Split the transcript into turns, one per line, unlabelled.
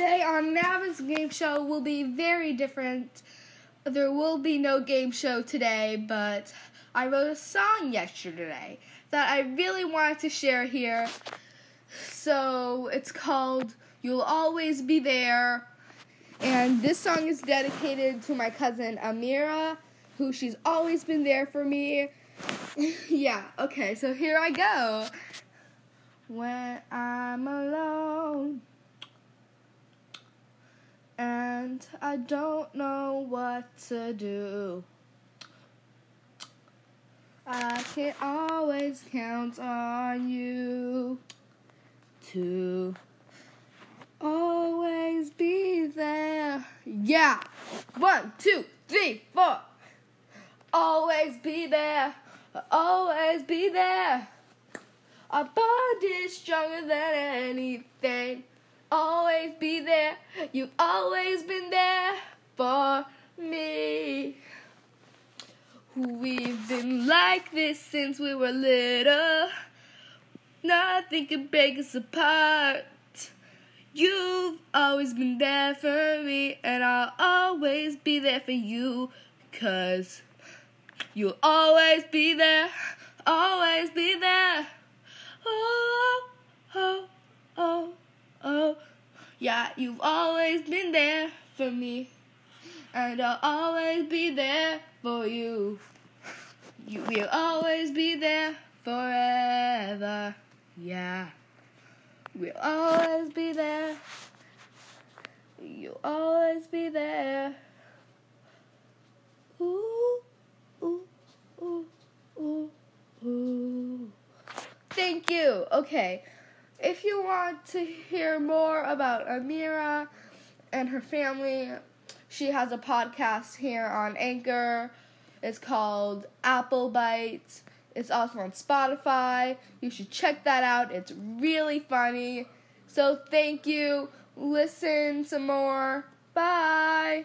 on Navin's game show will be very different. There will be no game show today, but I wrote a song yesterday that I really wanted to share here. So it's called You'll Always Be There. And this song is dedicated to my cousin Amira, who she's always been there for me. yeah, okay, so here I go. When I'm alone and I don't know what to do. I can always count on you to always be there. Yeah. One, two, three, four. Always be there. Always be there. Our bond is stronger than anything. Always be there. You've always been there for me. We've been like this since we were little. Nothing can break us apart. You've always been there for me, and I'll always be there for you. Cause you'll always be there, always be there. Yeah, you've always been there for me, and I'll always be there for you. You will always be there forever. Yeah. We'll always be there. You'll always be there. Ooh, ooh, ooh, ooh, ooh. Thank you. Okay. If you want to hear more about Amira and her family, she has a podcast here on Anchor. It's called Apple Bites. It's also on Spotify. You should check that out. It's really funny. So thank you. Listen some more. Bye.